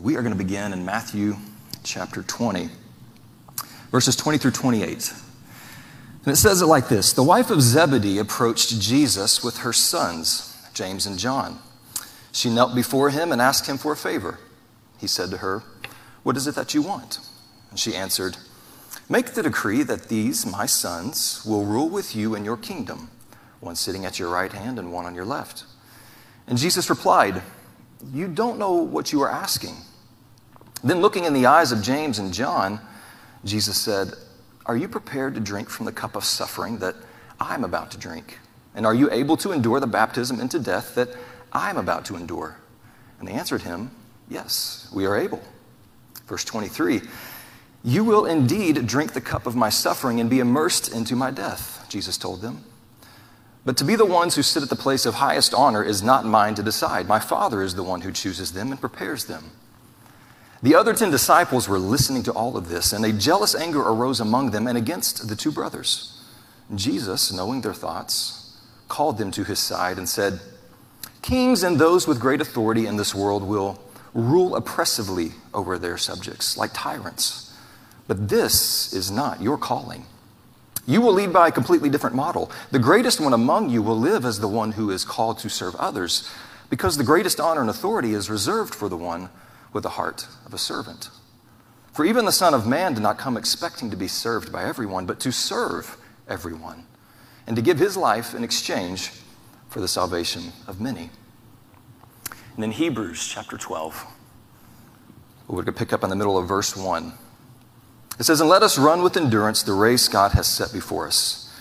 We are going to begin in Matthew chapter 20, verses 20 through 28. And it says it like this The wife of Zebedee approached Jesus with her sons, James and John. She knelt before him and asked him for a favor. He said to her, What is it that you want? And she answered, Make the decree that these, my sons, will rule with you in your kingdom, one sitting at your right hand and one on your left. And Jesus replied, You don't know what you are asking. Then, looking in the eyes of James and John, Jesus said, Are you prepared to drink from the cup of suffering that I'm about to drink? And are you able to endure the baptism into death that I'm about to endure? And they answered him, Yes, we are able. Verse 23 You will indeed drink the cup of my suffering and be immersed into my death, Jesus told them. But to be the ones who sit at the place of highest honor is not mine to decide. My Father is the one who chooses them and prepares them. The other ten disciples were listening to all of this, and a jealous anger arose among them and against the two brothers. Jesus, knowing their thoughts, called them to his side and said, Kings and those with great authority in this world will rule oppressively over their subjects, like tyrants. But this is not your calling. You will lead by a completely different model. The greatest one among you will live as the one who is called to serve others, because the greatest honor and authority is reserved for the one with the heart of a servant. For even the Son of Man did not come expecting to be served by everyone, but to serve everyone, and to give his life in exchange for the salvation of many. And in Hebrews chapter 12, we're going to pick up in the middle of verse 1. It says, And let us run with endurance the race God has set before us.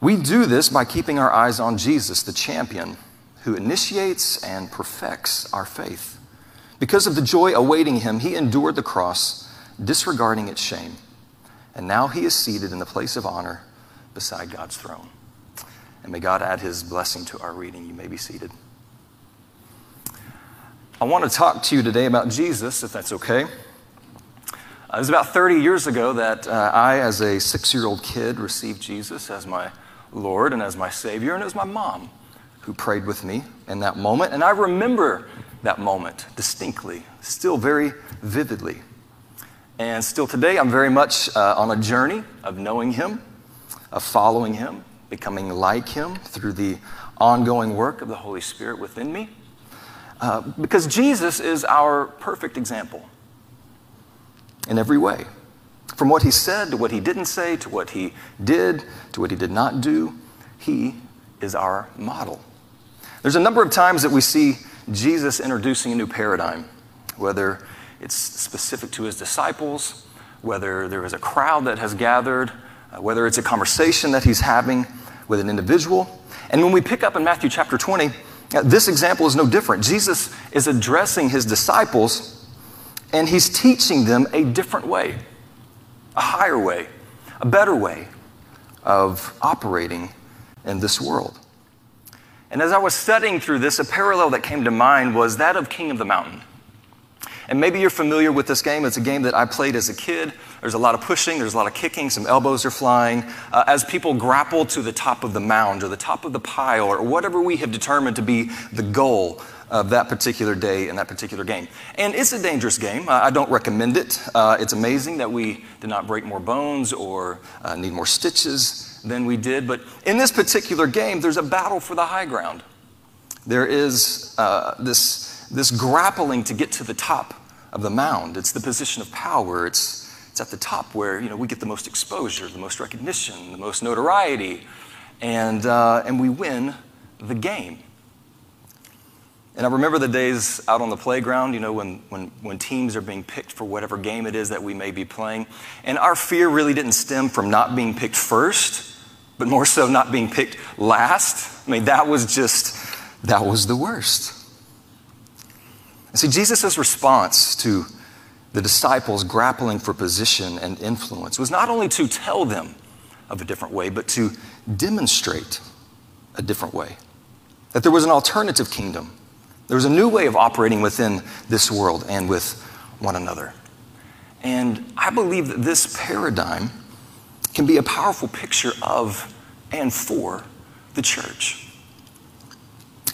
We do this by keeping our eyes on Jesus, the champion, who initiates and perfects our faith. Because of the joy awaiting him, he endured the cross, disregarding its shame. And now he is seated in the place of honor beside God's throne. And may God add his blessing to our reading. You may be seated. I want to talk to you today about Jesus, if that's okay. Uh, it was about 30 years ago that uh, I, as a six year old kid, received Jesus as my Lord and as my Savior, and it was my mom who prayed with me in that moment. And I remember that moment distinctly, still very vividly. And still today, I'm very much uh, on a journey of knowing Him, of following Him, becoming like Him through the ongoing work of the Holy Spirit within me. Uh, because Jesus is our perfect example in every way. From what He said to what He didn't say, to what He did, to what He did not do, He is our model. There's a number of times that we see Jesus introducing a new paradigm, whether it's specific to his disciples, whether there is a crowd that has gathered, uh, whether it's a conversation that he's having with an individual. And when we pick up in Matthew chapter 20, uh, this example is no different. Jesus is addressing his disciples and he's teaching them a different way, a higher way, a better way of operating in this world. And as I was studying through this, a parallel that came to mind was that of King of the Mountain. And maybe you're familiar with this game. It's a game that I played as a kid. There's a lot of pushing, there's a lot of kicking, some elbows are flying uh, as people grapple to the top of the mound or the top of the pile or whatever we have determined to be the goal of that particular day in that particular game. And it's a dangerous game. I don't recommend it. Uh, it's amazing that we did not break more bones or uh, need more stitches than we did. But in this particular game, there's a battle for the high ground. There is uh, this, this grappling to get to the top of the mound. It's the position of power. It's, it's at the top where you know, we get the most exposure, the most recognition, the most notoriety, and, uh, and we win the game. And I remember the days out on the playground, you know, when, when, when teams are being picked for whatever game it is that we may be playing. And our fear really didn't stem from not being picked first, but more so not being picked last. I mean, that was just, that was the worst. See, Jesus' response to the disciples grappling for position and influence was not only to tell them of a different way, but to demonstrate a different way. That there was an alternative kingdom there was a new way of operating within this world and with one another. And I believe that this paradigm can be a powerful picture of and for the church.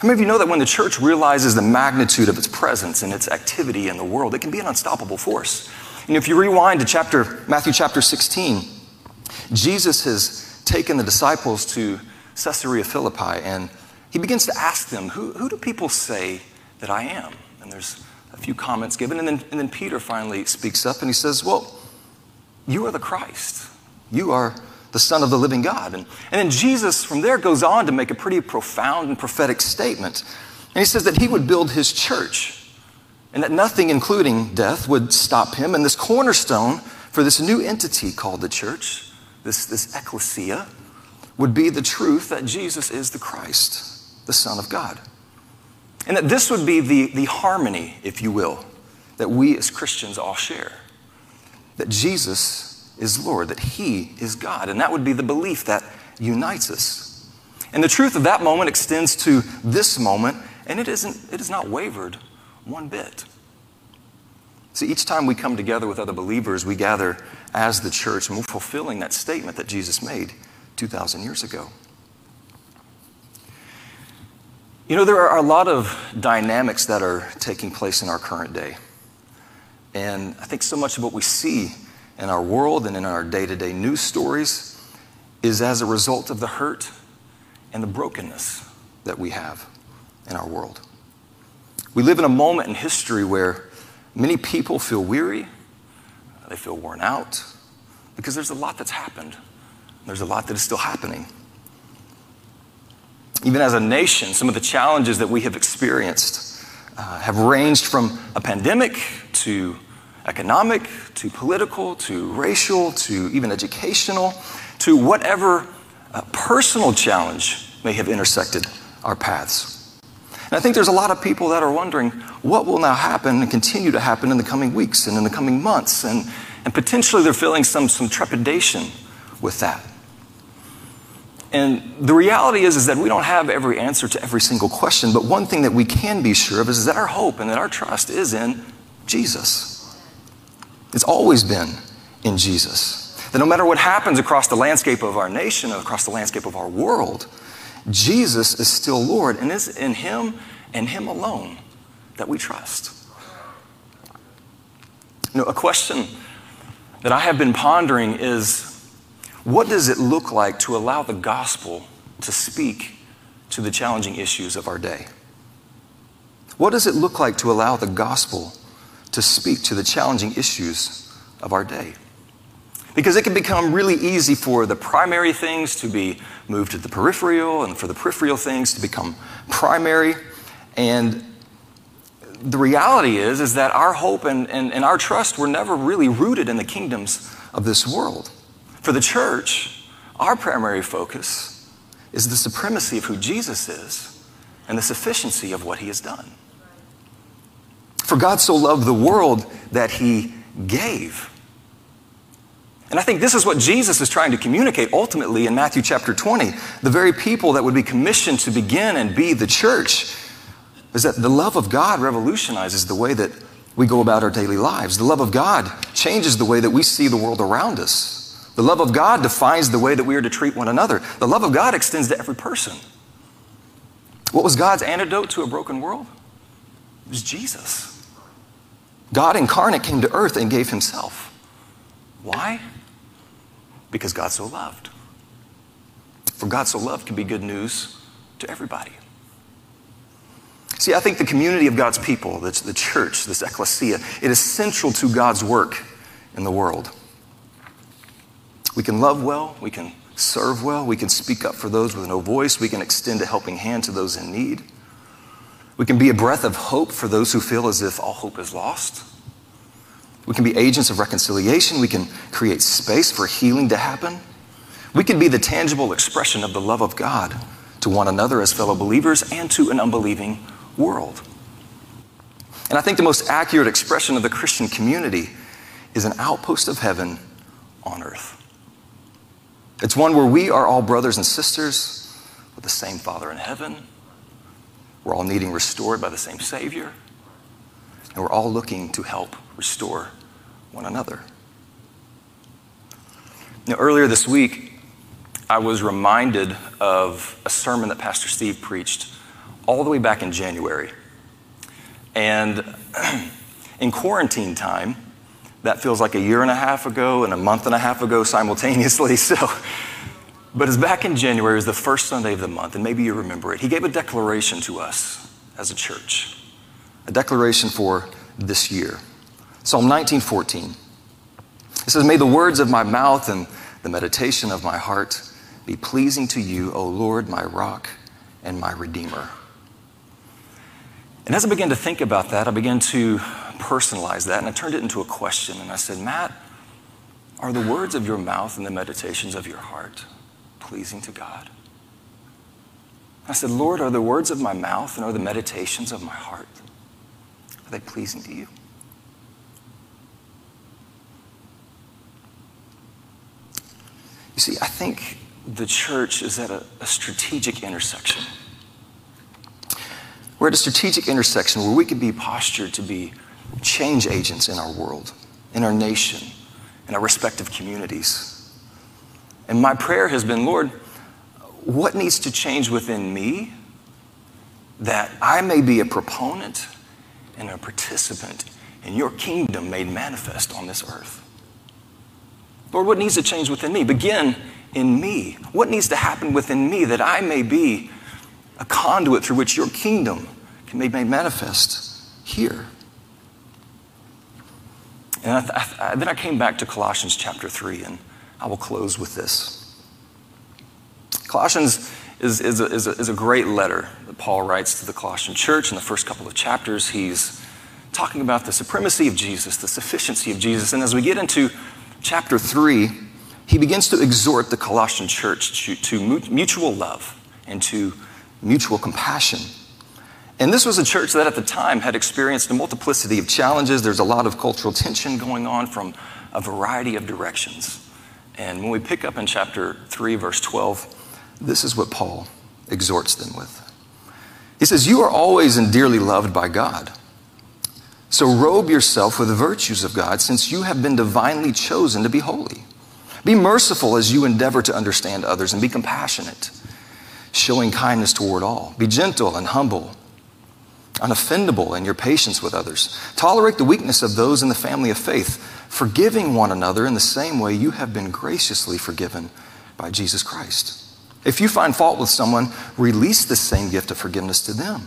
How many of you know that when the church realizes the magnitude of its presence and its activity in the world, it can be an unstoppable force? And if you rewind to chapter, Matthew chapter 16, Jesus has taken the disciples to Caesarea Philippi and he begins to ask them, Who, who do people say that I am? And there's a few comments given. And then, and then Peter finally speaks up and he says, Well, you are the Christ. You are the Son of the living God. And, and then Jesus from there goes on to make a pretty profound and prophetic statement. And he says that he would build his church and that nothing, including death, would stop him. And this cornerstone for this new entity called the church, this, this ecclesia, would be the truth that Jesus is the Christ the Son of God. And that this would be the, the harmony, if you will, that we as Christians all share. That Jesus is Lord, that He is God. And that would be the belief that unites us. And the truth of that moment extends to this moment, and it, isn't, it has not wavered one bit. See, each time we come together with other believers, we gather as the church, and we're fulfilling that statement that Jesus made 2,000 years ago. You know, there are a lot of dynamics that are taking place in our current day. And I think so much of what we see in our world and in our day to day news stories is as a result of the hurt and the brokenness that we have in our world. We live in a moment in history where many people feel weary, they feel worn out, because there's a lot that's happened. There's a lot that is still happening even as a nation, some of the challenges that we have experienced uh, have ranged from a pandemic to economic to political to racial to even educational to whatever uh, personal challenge may have intersected our paths. And I think there's a lot of people that are wondering what will now happen and continue to happen in the coming weeks and in the coming months. And, and potentially they're feeling some, some trepidation with that. And the reality is, is that we don't have every answer to every single question, but one thing that we can be sure of is, is that our hope and that our trust is in Jesus. It's always been in Jesus. That no matter what happens across the landscape of our nation, across the landscape of our world, Jesus is still Lord, and it's in Him and Him alone that we trust. You know, a question that I have been pondering is what does it look like to allow the gospel to speak to the challenging issues of our day? What does it look like to allow the gospel to speak to the challenging issues of our day? Because it can become really easy for the primary things to be moved to the peripheral and for the peripheral things to become primary. And the reality is, is that our hope and, and, and our trust were never really rooted in the kingdoms of this world. For the church, our primary focus is the supremacy of who Jesus is and the sufficiency of what he has done. For God so loved the world that he gave. And I think this is what Jesus is trying to communicate ultimately in Matthew chapter 20. The very people that would be commissioned to begin and be the church is that the love of God revolutionizes the way that we go about our daily lives. The love of God changes the way that we see the world around us. The love of God defines the way that we are to treat one another. The love of God extends to every person. What was God's antidote to a broken world? It was Jesus. God incarnate came to earth and gave himself. Why? Because God so loved. For God so loved can be good news to everybody. See, I think the community of God's people, the, the church, this ecclesia, it is central to God's work in the world. We can love well, we can serve well, we can speak up for those with no voice, we can extend a helping hand to those in need. We can be a breath of hope for those who feel as if all hope is lost. We can be agents of reconciliation. We can create space for healing to happen. We can be the tangible expression of the love of God to one another as fellow believers and to an unbelieving world. And I think the most accurate expression of the Christian community is an outpost of heaven on earth. It's one where we are all brothers and sisters with the same Father in heaven. We're all needing restored by the same Savior. And we're all looking to help restore one another. Now, earlier this week, I was reminded of a sermon that Pastor Steve preached all the way back in January. And in quarantine time, that feels like a year and a half ago and a month and a half ago simultaneously. So, but it's back in January, it was the first Sunday of the month, and maybe you remember it. He gave a declaration to us as a church, a declaration for this year. Psalm 19:14. It says, May the words of my mouth and the meditation of my heart be pleasing to you, O Lord, my rock and my redeemer. And as I began to think about that, I began to personalize that and I turned it into a question. And I said, Matt, are the words of your mouth and the meditations of your heart pleasing to God? I said, Lord, are the words of my mouth and are the meditations of my heart, are they pleasing to you? You see, I think the church is at a, a strategic intersection. We're at a strategic intersection where we could be postured to be change agents in our world, in our nation, in our respective communities. And my prayer has been Lord, what needs to change within me that I may be a proponent and a participant in your kingdom made manifest on this earth? Lord, what needs to change within me? Begin in me. What needs to happen within me that I may be a conduit through which your kingdom can be made manifest here? And I th- I, then I came back to Colossians chapter 3, and I will close with this. Colossians is, is, a, is, a, is a great letter that Paul writes to the Colossian church. In the first couple of chapters, he's talking about the supremacy of Jesus, the sufficiency of Jesus. And as we get into chapter 3, he begins to exhort the Colossian church to, to mutual love and to mutual compassion. And this was a church that at the time had experienced a multiplicity of challenges. There's a lot of cultural tension going on from a variety of directions. And when we pick up in chapter 3, verse 12, this is what Paul exhorts them with. He says, You are always and dearly loved by God. So robe yourself with the virtues of God, since you have been divinely chosen to be holy. Be merciful as you endeavor to understand others, and be compassionate, showing kindness toward all. Be gentle and humble, unoffendable in your patience with others. Tolerate the weakness of those in the family of faith, forgiving one another in the same way you have been graciously forgiven by Jesus Christ. If you find fault with someone, release the same gift of forgiveness to them.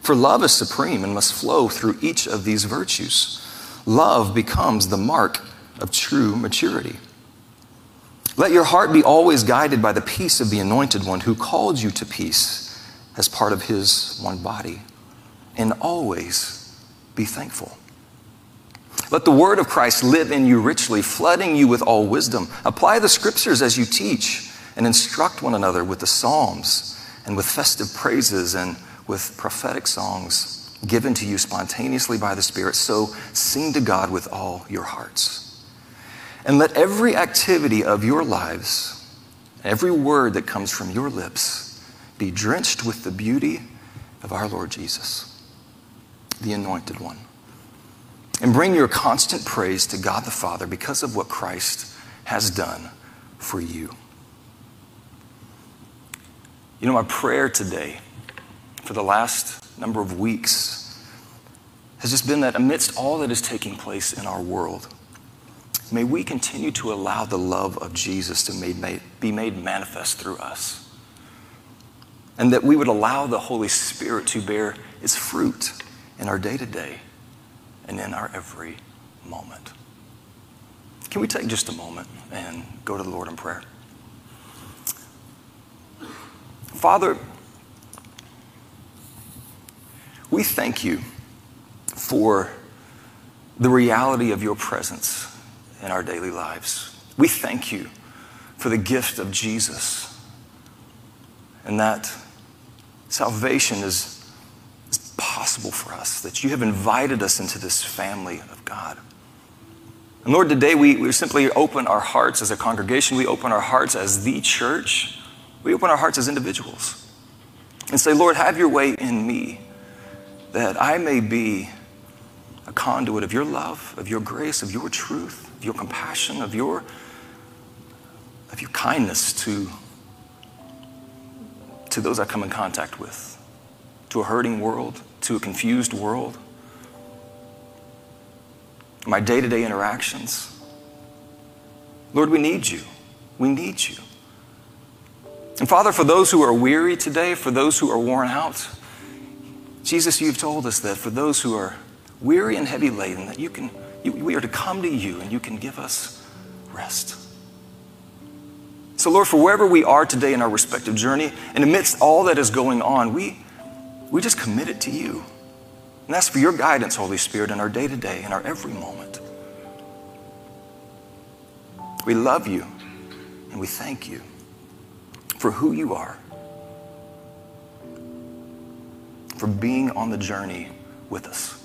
For love is supreme and must flow through each of these virtues. Love becomes the mark of true maturity. Let your heart be always guided by the peace of the anointed one who called you to peace as part of his one body. And always be thankful. Let the word of Christ live in you richly, flooding you with all wisdom. Apply the scriptures as you teach and instruct one another with the psalms and with festive praises and with prophetic songs given to you spontaneously by the Spirit. So sing to God with all your hearts. And let every activity of your lives, every word that comes from your lips, be drenched with the beauty of our Lord Jesus, the Anointed One. And bring your constant praise to God the Father because of what Christ has done for you. You know, my prayer today for the last number of weeks has just been that amidst all that is taking place in our world, may we continue to allow the love of Jesus to be made manifest through us. And that we would allow the Holy Spirit to bear its fruit in our day to day and in our every moment. Can we take just a moment and go to the Lord in prayer? Father, we thank you for the reality of your presence in our daily lives. We thank you for the gift of Jesus and that salvation is, possible for us, that you have invited us into this family of God. And Lord, today we, we simply open our hearts as a congregation, we open our hearts as the church, we open our hearts as individuals and say, Lord, have your way in me that I may be a conduit of your love, of your grace, of your truth, of your compassion, of your, of your kindness to, to those I come in contact with. To a hurting world, to a confused world, my day to day interactions. Lord, we need you. We need you. And Father, for those who are weary today, for those who are worn out, Jesus, you've told us that for those who are weary and heavy laden, that you can, you, we are to come to you and you can give us rest. So, Lord, for wherever we are today in our respective journey, and amidst all that is going on, we, we just commit it to you. And that's for your guidance, Holy Spirit, in our day to day, in our every moment. We love you and we thank you for who you are, for being on the journey with us.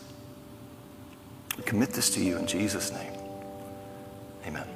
We commit this to you in Jesus' name. Amen.